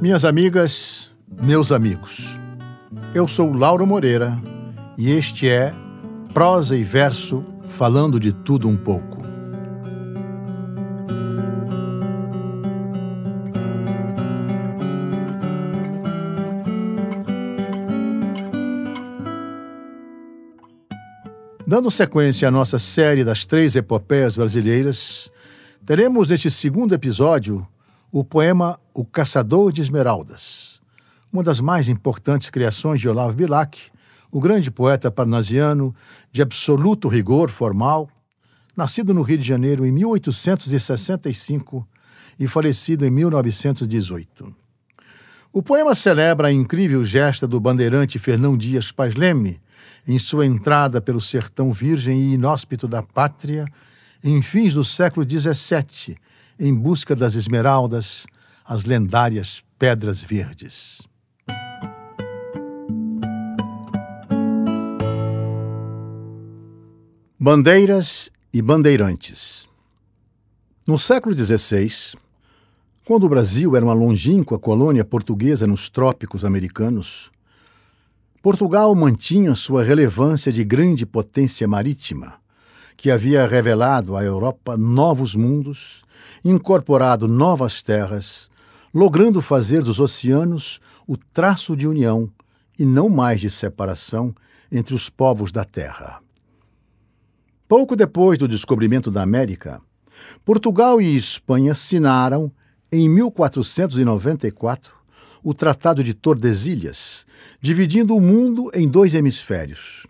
Minhas amigas, meus amigos, eu sou Lauro Moreira e este é Prosa e Verso falando de tudo um pouco. Dando sequência à nossa série das três epopeias brasileiras, teremos neste segundo episódio o poema O Caçador de Esmeraldas, uma das mais importantes criações de Olavo Bilac, o grande poeta parnasiano de absoluto rigor formal, nascido no Rio de Janeiro em 1865 e falecido em 1918. O poema celebra a incrível gesta do bandeirante Fernão Dias Paz Leme, em sua entrada pelo sertão virgem e inóspito da pátria, em fins do século XVII, em busca das esmeraldas, as lendárias pedras verdes. Bandeiras e bandeirantes. No século XVI, quando o Brasil era uma longínqua colônia portuguesa nos trópicos americanos, Portugal mantinha sua relevância de grande potência marítima, que havia revelado à Europa novos mundos, incorporado novas terras, logrando fazer dos oceanos o traço de união e não mais de separação entre os povos da terra. Pouco depois do descobrimento da América, Portugal e Espanha assinaram, em 1494, o Tratado de Tordesilhas, dividindo o mundo em dois hemisférios.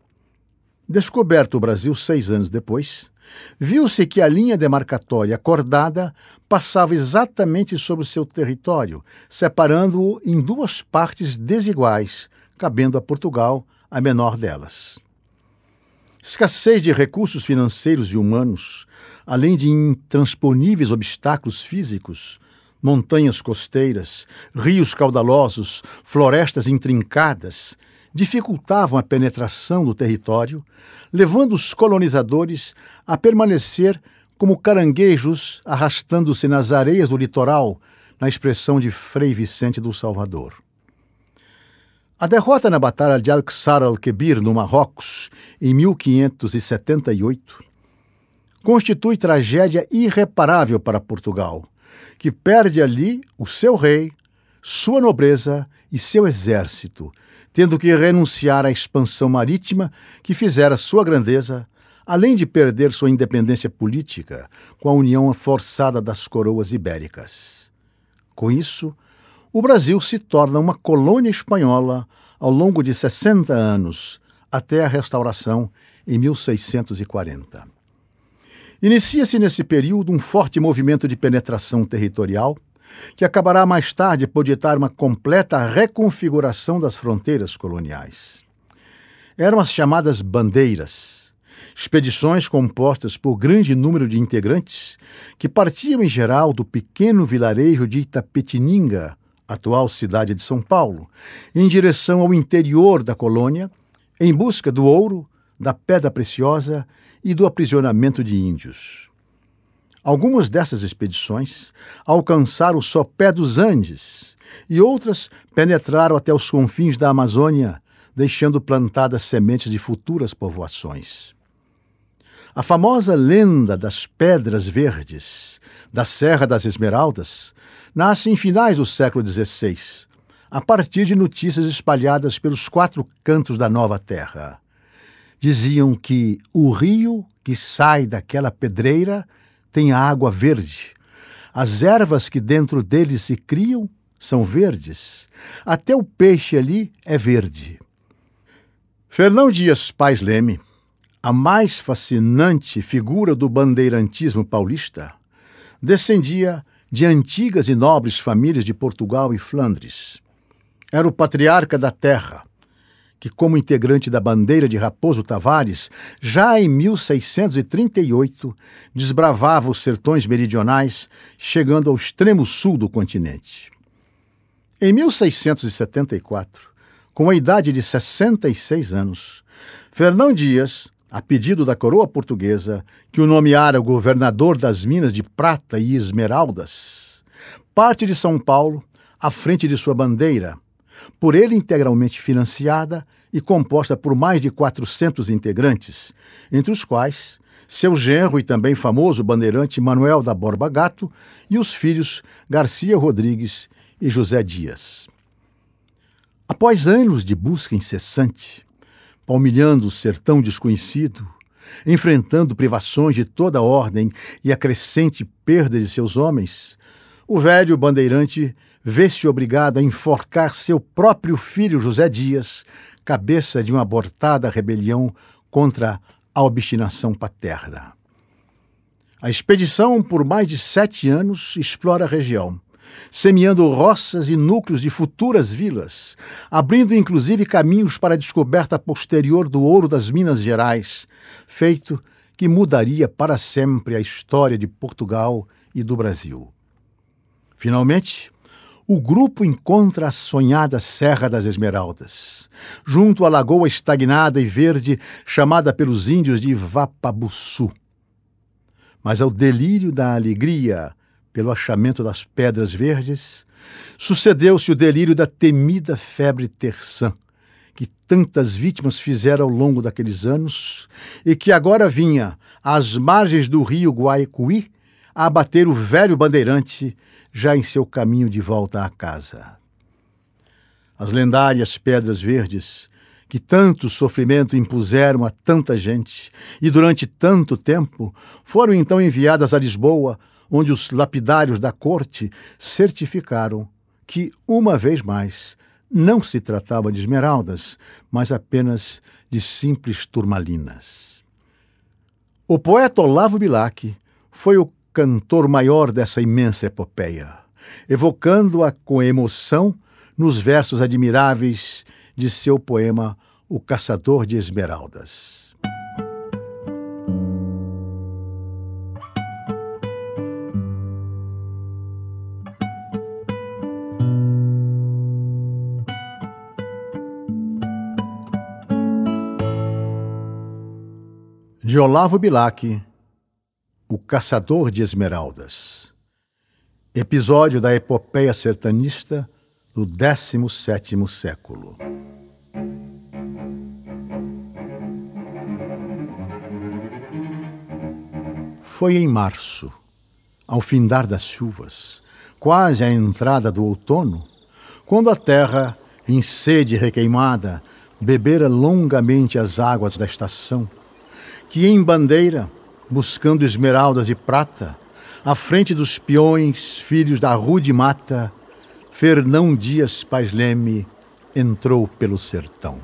Descoberto o Brasil seis anos depois, viu-se que a linha demarcatória acordada passava exatamente sobre seu território, separando-o em duas partes desiguais, cabendo a Portugal a menor delas. Escassez de recursos financeiros e humanos, além de intransponíveis obstáculos físicos, montanhas costeiras, rios caudalosos, florestas intrincadas, dificultavam a penetração do território, levando os colonizadores a permanecer como caranguejos arrastando-se nas areias do litoral, na expressão de Frei Vicente do Salvador. A derrota na Batalha de Al-Qasr al-Kebir, no Marrocos, em 1578, constitui tragédia irreparável para Portugal que perde ali o seu rei, sua nobreza e seu exército, tendo que renunciar à expansão marítima que fizera sua grandeza, além de perder sua independência política com a união forçada das coroas ibéricas. Com isso, o Brasil se torna uma colônia espanhola ao longo de 60 anos, até a restauração em 1640. Inicia-se nesse período um forte movimento de penetração territorial, que acabará mais tarde por ditar uma completa reconfiguração das fronteiras coloniais. Eram as chamadas bandeiras, expedições compostas por grande número de integrantes que partiam em geral do pequeno vilarejo de Itapetininga, atual cidade de São Paulo, em direção ao interior da colônia, em busca do ouro, da pedra preciosa e do aprisionamento de índios. Algumas dessas expedições alcançaram o sopé dos Andes e outras penetraram até os confins da Amazônia, deixando plantadas sementes de futuras povoações. A famosa lenda das Pedras Verdes, da Serra das Esmeraldas, nasce em finais do século XVI, a partir de notícias espalhadas pelos quatro cantos da nova terra diziam que o rio que sai daquela pedreira tem água verde. As ervas que dentro dele se criam são verdes. Até o peixe ali é verde. Fernão Dias Pais Leme, a mais fascinante figura do bandeirantismo paulista, descendia de antigas e nobres famílias de Portugal e Flandres. Era o patriarca da terra, que, como integrante da bandeira de Raposo Tavares, já em 1638 desbravava os sertões meridionais, chegando ao extremo sul do continente. Em 1674, com a idade de 66 anos, Fernão Dias, a pedido da coroa portuguesa, que o nomeara governador das minas de prata e esmeraldas, parte de São Paulo à frente de sua bandeira, por ele integralmente financiada e composta por mais de 400 integrantes, entre os quais seu genro e também famoso bandeirante Manuel da Borba Gato e os filhos Garcia Rodrigues e José Dias. Após anos de busca incessante, palmilhando o sertão desconhecido, enfrentando privações de toda ordem e a crescente perda de seus homens, o velho bandeirante vê-se obrigado a enforcar seu próprio filho José Dias, cabeça de uma abortada rebelião contra a obstinação paterna. A expedição, por mais de sete anos, explora a região, semeando roças e núcleos de futuras vilas, abrindo inclusive caminhos para a descoberta posterior do ouro das Minas Gerais, feito que mudaria para sempre a história de Portugal e do Brasil. Finalmente, o grupo encontra a sonhada Serra das Esmeraldas, junto à lagoa estagnada e verde chamada pelos índios de Vapabuçu. Mas ao delírio da alegria pelo achamento das pedras verdes, sucedeu-se o delírio da temida febre terçã, que tantas vítimas fizera ao longo daqueles anos e que agora vinha às margens do rio Guaicuí a abater o velho bandeirante já em seu caminho de volta à casa. As lendárias pedras verdes, que tanto sofrimento impuseram a tanta gente e durante tanto tempo, foram então enviadas a Lisboa onde os lapidários da corte certificaram que, uma vez mais, não se tratava de esmeraldas, mas apenas de simples turmalinas. O poeta Olavo Bilac foi o cantor maior dessa imensa epopeia, evocando-a com emoção nos versos admiráveis de seu poema O Caçador de Esmeraldas. de Olavo Bilac, O Caçador de Esmeraldas. Episódio da epopeia sertanista do 17º século. Foi em março, ao findar das chuvas, quase à entrada do outono, quando a terra, em sede requeimada, bebera longamente as águas da estação, que em bandeira, buscando esmeraldas e prata, à frente dos peões, filhos da rude mata, Fernão Dias Paz Leme entrou pelo sertão.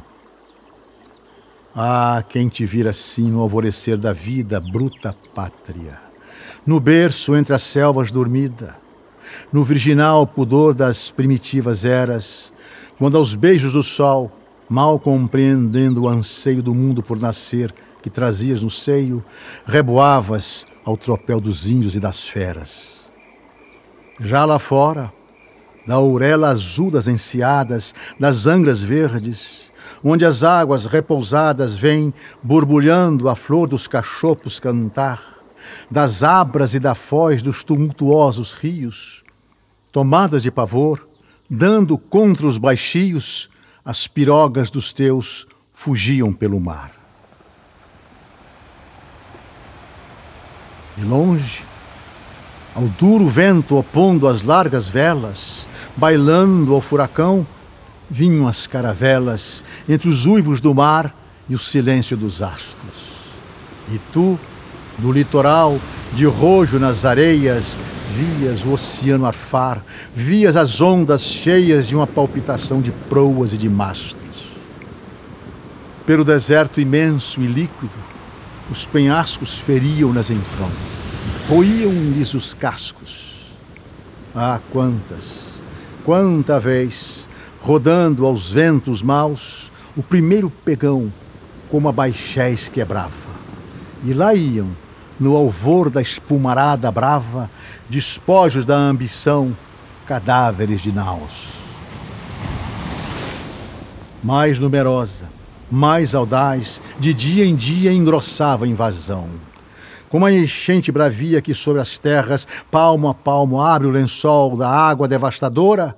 Ah, quem te vira assim no alvorecer da vida, bruta pátria, no berço entre as selvas dormida, no virginal pudor das primitivas eras, quando aos beijos do sol, mal compreendendo o anseio do mundo por nascer, que trazias no seio, reboavas ao tropel dos índios e das feras. Já lá fora, da ourela azul das enseadas, das angras verdes, onde as águas repousadas vêm borbulhando a flor dos cachopos cantar, das abras e da foz dos tumultuosos rios, tomadas de pavor, dando contra os baixios, as pirogas dos teus fugiam pelo mar. De longe, ao duro vento opondo as largas velas, bailando ao furacão, vinham as caravelas entre os uivos do mar e o silêncio dos astros. E tu, no litoral, de rojo nas areias, vias o oceano arfar, vias as ondas cheias de uma palpitação de proas e de mastros. Pelo deserto imenso e líquido, os penhascos feriam-nas em vão, roíam-lhes os cascos. Ah, quantas, quanta vez, rodando aos ventos maus, o primeiro pegão, como a baixés quebrava. E lá iam, no alvor da espumarada brava, despojos da ambição, cadáveres de naus. Mais numerosa, mais audaz, de dia em dia engrossava a invasão. Com a enchente bravia que sobre as terras, palmo a palmo, abre o lençol da água devastadora,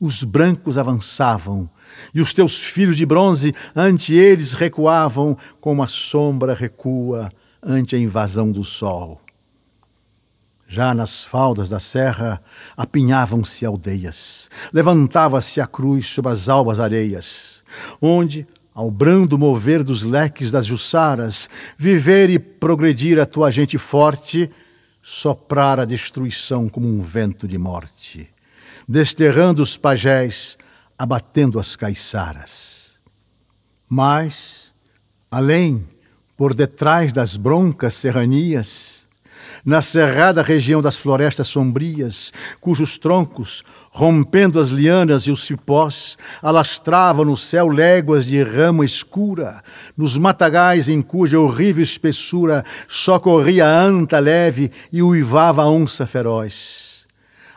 os brancos avançavam, e os teus filhos de bronze ante eles recuavam, como a sombra recua ante a invasão do sol. Já nas faldas da serra apinhavam-se aldeias, levantava-se a cruz sobre as albas areias, onde, ao brando mover dos leques das jussaras, viver e progredir a tua gente forte, soprar a destruição como um vento de morte, desterrando os pajés, abatendo as caiçaras. Mas, além, por detrás das broncas serranias, na cerrada região das florestas sombrias, cujos troncos, rompendo as lianas e os cipós, alastravam no céu léguas de rama escura, nos matagais em cuja horrível espessura só corria a anta leve e uivava a onça feroz.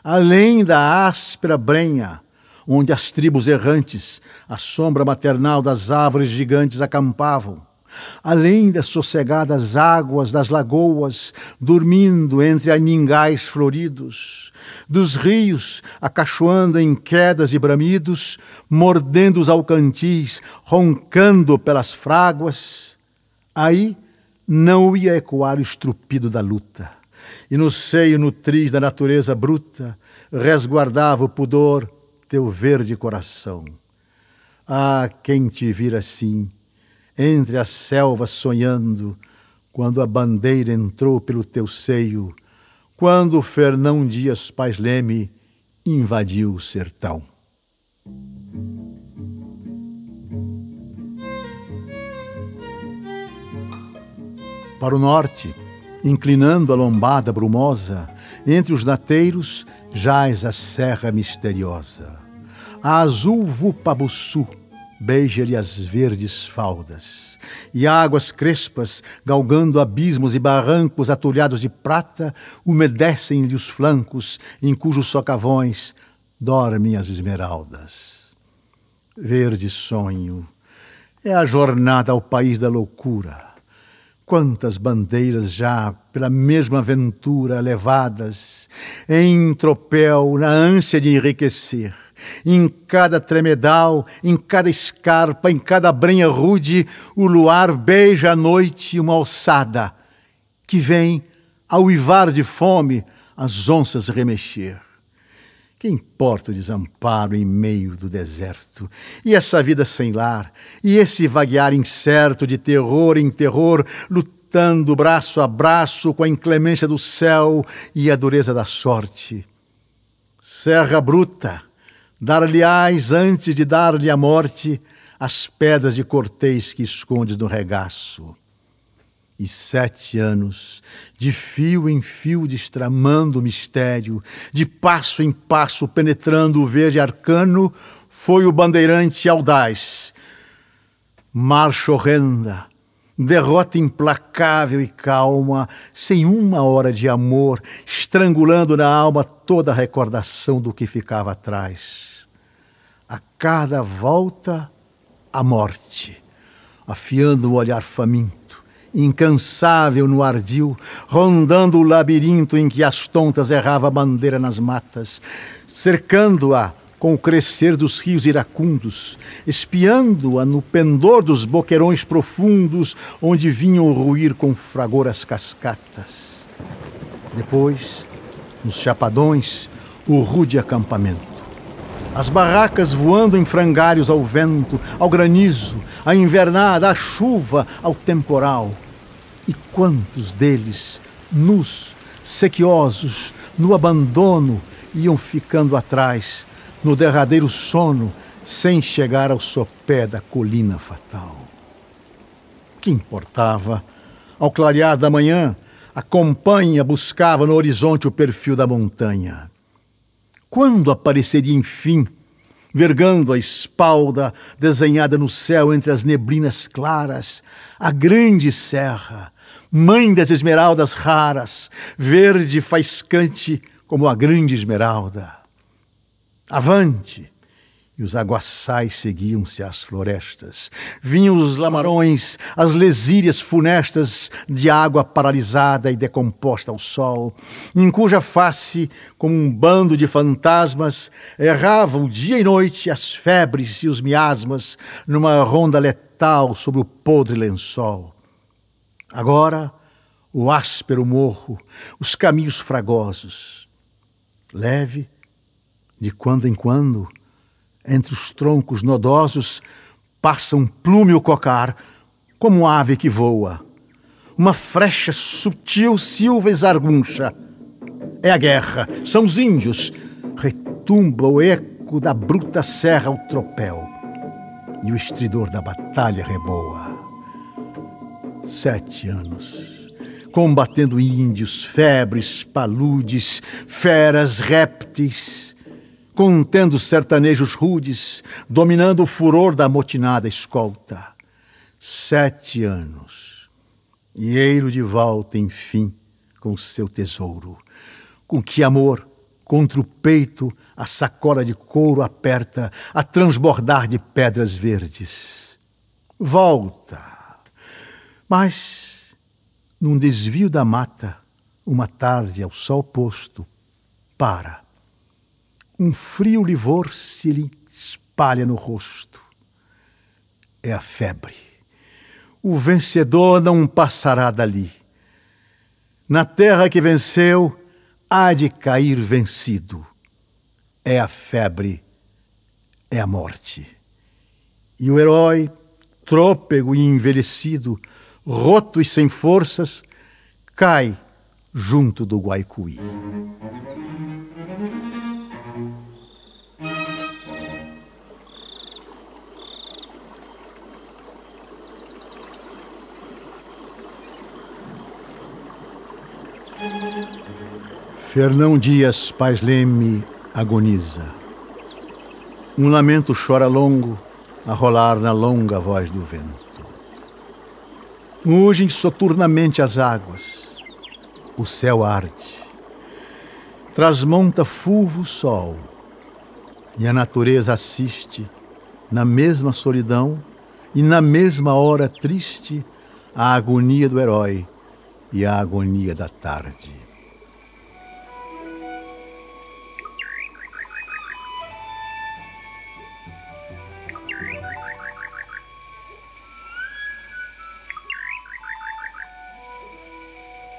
Além da áspera brenha, onde as tribos errantes, a sombra maternal das árvores gigantes acampavam, além das sossegadas águas das lagoas, dormindo entre aningais floridos, dos rios acachoando em quedas e bramidos, mordendo os alcantis, roncando pelas fráguas, aí não ia ecoar o estrupido da luta, e no seio nutriz da natureza bruta resguardava o pudor teu verde coração. Ah, quem te vira assim, entre as selvas sonhando, quando a bandeira entrou pelo teu seio, quando Fernão Dias Paz Leme invadiu o sertão. Para o norte, inclinando a lombada brumosa, entre os nateiros jaz a serra misteriosa. A azul Vupabuçu, beija-lhe as verdes faldas. E águas crespas, galgando abismos e barrancos atulhados de prata, umedecem-lhe os flancos, em cujos socavões dormem as esmeraldas. Verde sonho, é a jornada ao país da loucura. Quantas bandeiras já pela mesma aventura levadas, em tropel, na ânsia de enriquecer em cada tremedal, em cada escarpa, em cada brenha rude, o luar beija à noite uma alçada que vem, ao uivar de fome, as onças remexer. Que importa o desamparo em meio do deserto? E essa vida sem lar? E esse vaguear incerto de terror em terror, lutando braço a braço com a inclemência do céu e a dureza da sorte? Serra bruta, Dar-lhe-ás, antes de dar-lhe a morte, as pedras de cortês que escondes no regaço. E sete anos, de fio em fio destramando o mistério, de passo em passo penetrando o verde arcano, foi o bandeirante audaz. Marcha horrenda, derrota implacável e calma, sem uma hora de amor, estrangulando na alma toda a recordação do que ficava atrás. A cada volta, a morte, afiando o olhar faminto, incansável no ardil, rondando o labirinto em que as tontas errava a bandeira nas matas, cercando-a com o crescer dos rios iracundos, espiando-a no pendor dos boqueirões profundos, onde vinham ruir com fragor as cascatas. Depois, nos chapadões, o rude acampamento. As barracas voando em frangalhos ao vento, ao granizo, à invernada, à chuva, ao temporal. E quantos deles, nus, sequiosos, no abandono, iam ficando atrás, no derradeiro sono, sem chegar ao sopé da colina fatal. Que importava? Ao clarear da manhã, a companhia buscava no horizonte o perfil da montanha. Quando apareceria, enfim, vergando a espalda desenhada no céu entre as neblinas claras, a grande serra, mãe das esmeraldas raras, verde faiscante como a grande esmeralda? Avante! e os aguaçais seguiam-se às florestas. Vinham os lamarões, as lesírias funestas de água paralisada e decomposta ao sol, em cuja face, como um bando de fantasmas, erravam dia e noite as febres e os miasmas numa ronda letal sobre o podre lençol. Agora, o áspero morro, os caminhos fragosos. Leve, de quando em quando, entre os troncos nodosos passa um plúmeo cocar, como ave que voa. Uma frecha sutil silva esarguncha. É a guerra, são os índios. Retumba o eco da bruta serra ao tropel. E o estridor da batalha reboa. Sete anos, combatendo índios, febres, paludes, feras, répteis contendo sertanejos rudes, dominando o furor da motinada escolta. Sete anos. E eiro de volta, enfim, com seu tesouro. Com que amor, contra o peito, a sacola de couro aperta a transbordar de pedras verdes. Volta. Mas, num desvio da mata, uma tarde ao sol posto, para um frio livor se lhe espalha no rosto. É a febre. O vencedor não passará dali. Na terra que venceu, há de cair vencido. É a febre, é a morte. E o herói, trôpego e envelhecido, roto e sem forças, cai junto do Guaicuí. Fernão Dias Paz Leme agoniza. Um lamento chora longo a rolar na longa voz do vento. Mugem soturnamente as águas, o céu arde. Trasmonta fulvo o sol, e a natureza assiste, na mesma solidão e na mesma hora triste, a agonia do herói e a agonia da tarde.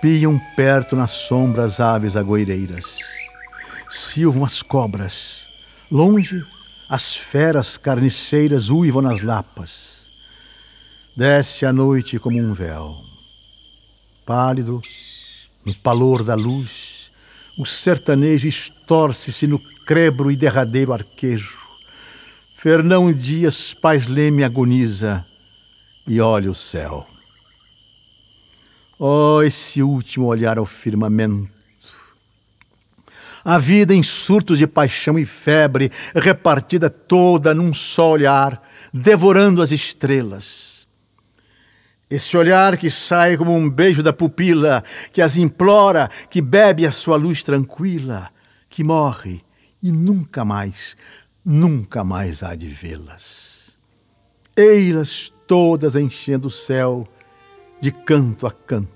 Piam perto na sombra as aves agoireiras, silvam as cobras, longe as feras carniceiras uivam nas lapas. Desce a noite como um véu. Pálido, no palor da luz, o sertanejo estorce-se no crebro e derradeiro arquejo. Fernão Dias Paz Leme agoniza e olha o céu. Oh, esse último olhar ao firmamento. A vida em surtos de paixão e febre, repartida toda num só olhar, devorando as estrelas. Esse olhar que sai como um beijo da pupila, que as implora, que bebe a sua luz tranquila, que morre e nunca mais, nunca mais há de vê-las. Ei-las todas enchendo o céu, de canto a canto.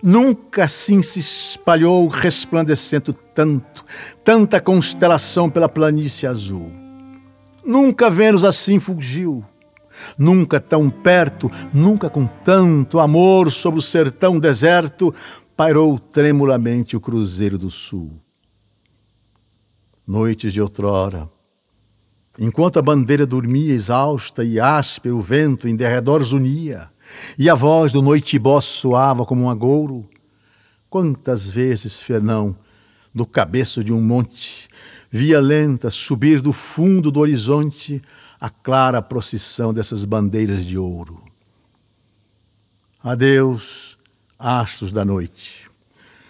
Nunca assim se espalhou resplandecendo tanto, tanta constelação pela planície azul. Nunca Vênus assim fugiu, nunca tão perto, nunca com tanto amor sobre o sertão deserto pairou tremulamente o cruzeiro do sul. Noites de outrora, enquanto a bandeira dormia exausta e áspero o vento em derredor unia, e a voz do noitibó soava como um agouro. Quantas vezes, Fernão, do cabeço de um monte, via lenta subir do fundo do horizonte a clara procissão dessas bandeiras de ouro. Adeus, astros da noite.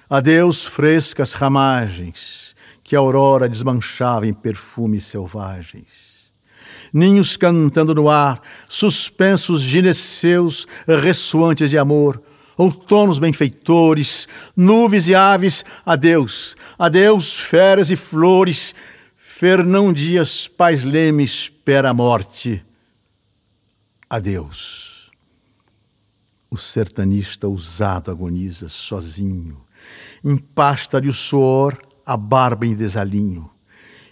Adeus, frescas ramagens que a aurora desmanchava em perfumes selvagens ninhos cantando no ar, suspensos gineceus ressoantes de amor, outonos benfeitores, nuvens e aves, adeus, adeus, feras e flores, Fernão Dias Pais Leme espera a morte. Adeus. O sertanista ousado agoniza sozinho, empasta-lhe o suor, a barba em desalinho,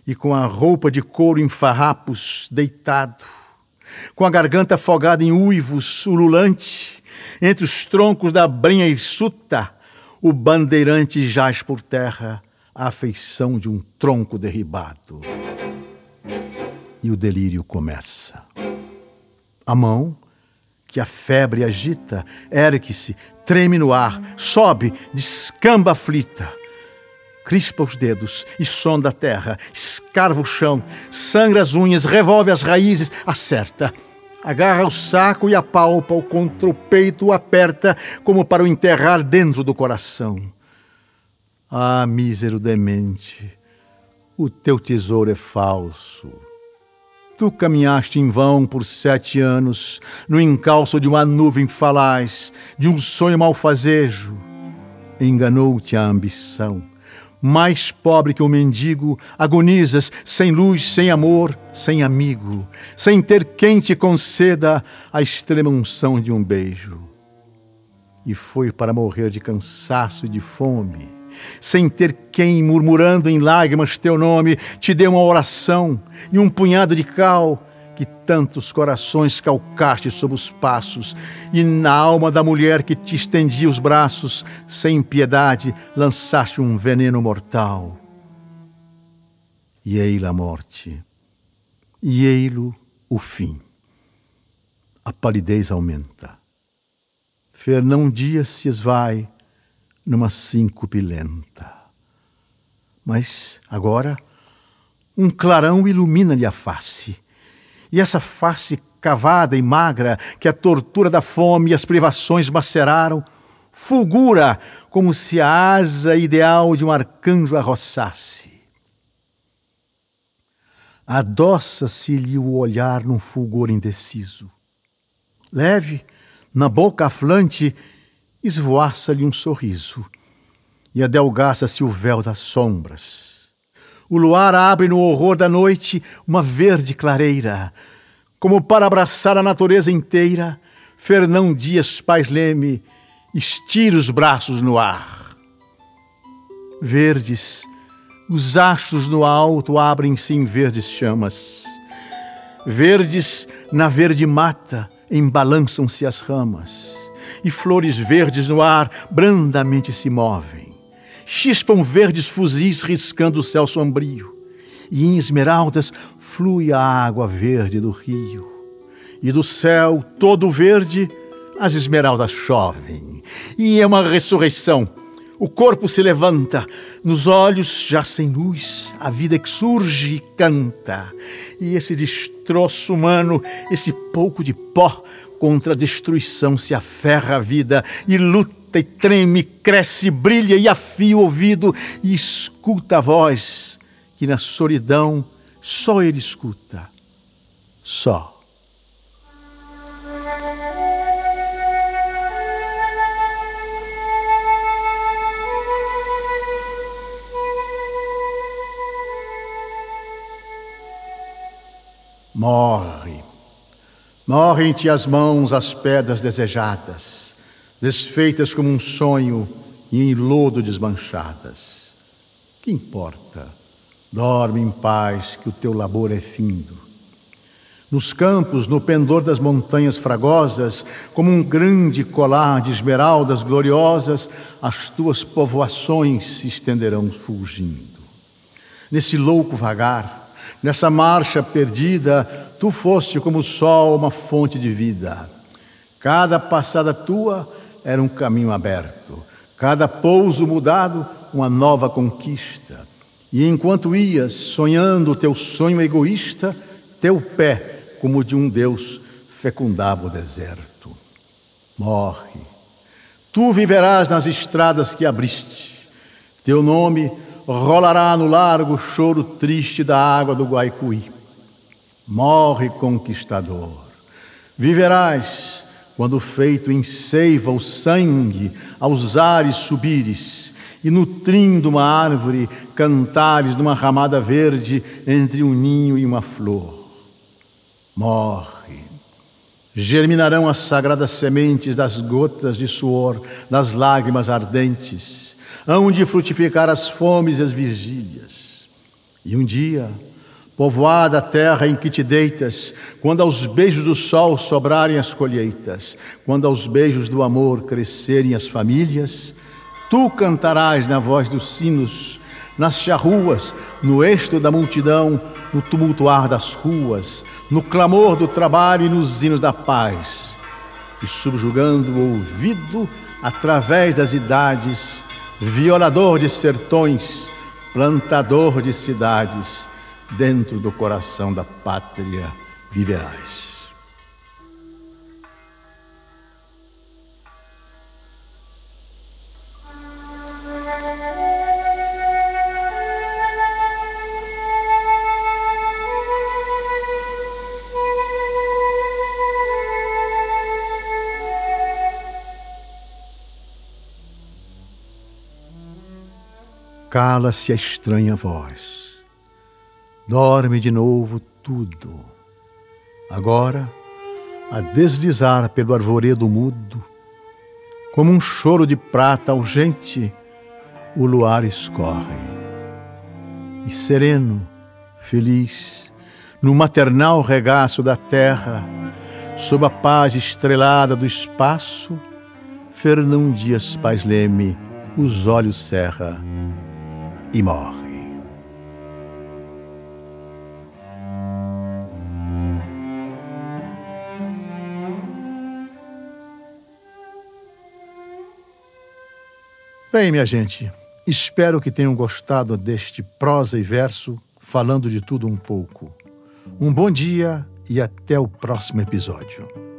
e com a roupa de couro em farrapos, deitado, com a garganta afogada em uivos, ululante, entre os troncos da brinha hirsuta, o bandeirante jaz por terra, a afeição de um tronco derribado. E o delírio começa. A mão, que a febre agita, ergue-se, treme no ar, sobe, descamba aflita. Crispa os dedos e sonda a terra, escarva o chão, sangra as unhas, revolve as raízes, acerta. Agarra o saco e apalpa-o contra o peito, o aperta como para o enterrar dentro do coração. Ah, mísero demente, o teu tesouro é falso. Tu caminhaste em vão por sete anos, no encalço de uma nuvem falaz, de um sonho malfazejo. Enganou-te a ambição. Mais pobre que o um mendigo, agonizas, sem luz, sem amor, sem amigo, sem ter quem te conceda a extrema unção de um beijo. E foi para morrer de cansaço e de fome sem ter quem, murmurando em lágrimas teu nome, te dê uma oração e um punhado de cal que tantos corações calcaste sob os passos, e na alma da mulher que te estendia os braços, sem piedade, lançaste um veneno mortal. E ei-la a morte, e ei-lo o fim. A palidez aumenta. Fernão Dias se esvai, numa síncope lenta. Mas agora um clarão ilumina-lhe a face. E essa face cavada e magra, que a tortura da fome e as privações maceraram, fulgura como se a asa ideal de um arcanjo arroçasse. Adoça-se-lhe o olhar num fulgor indeciso. Leve, na boca aflante, esvoaça-lhe um sorriso e adelgaça-se o véu das sombras. O luar abre no horror da noite uma verde clareira, como para abraçar a natureza inteira, Fernão Dias Pais Leme estira os braços no ar. Verdes, os astros no alto abrem-se em verdes chamas. Verdes, na verde mata, embalançam-se as ramas e flores verdes no ar brandamente se movem. Chispam verdes fuzis riscando o céu sombrio, e em esmeraldas flui a água verde do rio. E do céu todo verde as esmeraldas chovem, e é uma ressurreição. O corpo se levanta, nos olhos já sem luz, a vida que surge e canta. E esse destroço humano, esse pouco de pó, contra a destruição se aferra a vida e luta e treme, cresce, brilha e afia o ouvido e escuta a voz que na solidão só ele escuta. Só. Morre Morrem-te as mãos as pedras desejadas, desfeitas como um sonho e em lodo desmanchadas. Que importa? Dorme em paz, que o teu labor é findo. Nos campos, no pendor das montanhas fragosas, como um grande colar de esmeraldas gloriosas, as tuas povoações se estenderão fulgindo. Nesse louco vagar, Nessa marcha perdida, tu foste como o sol, uma fonte de vida. Cada passada tua era um caminho aberto, cada pouso mudado, uma nova conquista. E enquanto ias sonhando o teu sonho egoísta, teu pé, como de um Deus, fecundava o deserto. Morre. Tu viverás nas estradas que abriste. Teu nome rolará no largo choro triste da água do Guaicuí. Morre, conquistador. Viverás quando feito em seiva o sangue aos ares subires, e nutrindo uma árvore, cantares numa ramada verde entre um ninho e uma flor. Morre. Germinarão as sagradas sementes das gotas de suor, das lágrimas ardentes, hão de frutificar as fomes e as vigílias. E um dia, Povoada a terra em que te deitas, quando aos beijos do sol sobrarem as colheitas, quando aos beijos do amor crescerem as famílias, tu cantarás na voz dos sinos, nas charruas, no êxito da multidão, no tumultuar das ruas, no clamor do trabalho e nos hinos da paz, e subjugando o ouvido através das idades, violador de sertões, plantador de cidades, dentro do coração da pátria viverás. Cala-se a estranha voz Dorme de novo tudo. Agora, a deslizar pelo arvoredo mudo, como um choro de prata urgente, o luar escorre. E sereno, feliz, no maternal regaço da terra, sob a paz estrelada do espaço, Fernão Dias Paz Leme os olhos cerra e morre. Bem, minha gente, espero que tenham gostado deste prosa e verso falando de tudo um pouco. Um bom dia e até o próximo episódio.